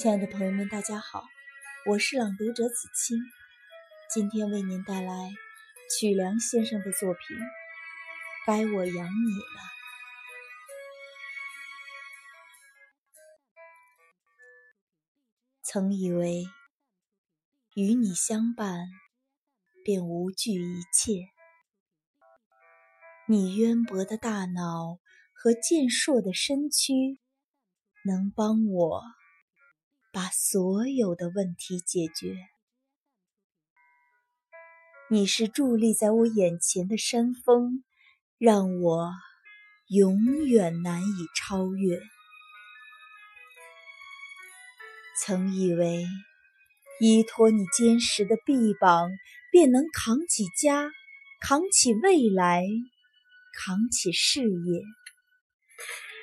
亲爱的朋友们，大家好，我是朗读者子清，今天为您带来曲梁先生的作品《该我养你了》。曾以为与你相伴便无惧一切，你渊博的大脑和健硕的身躯能帮我。把所有的问题解决。你是伫立在我眼前的山峰，让我永远难以超越。曾以为依托你坚实的臂膀，便能扛起家，扛起未来，扛起事业。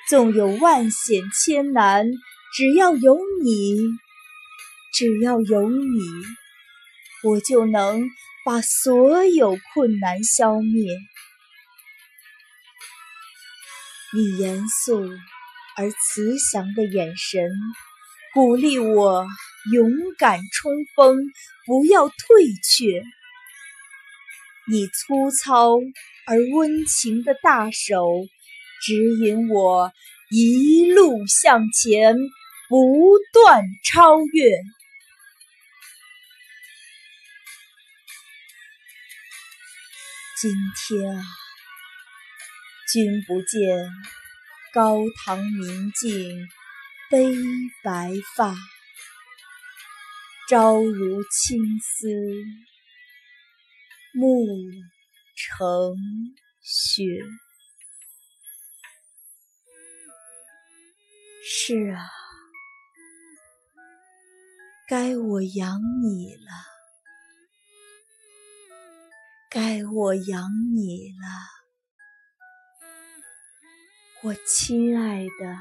纵有万险千难。只要有你，只要有你，我就能把所有困难消灭。你严肃而慈祥的眼神，鼓励我勇敢冲锋，不要退却。你粗糙而温情的大手，指引我一路向前。不断超越。今天啊，君不见高堂明镜悲白发，朝如青丝暮成雪。是啊。该我养你了，该我养你了，我亲爱的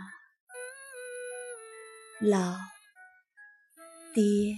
老爹。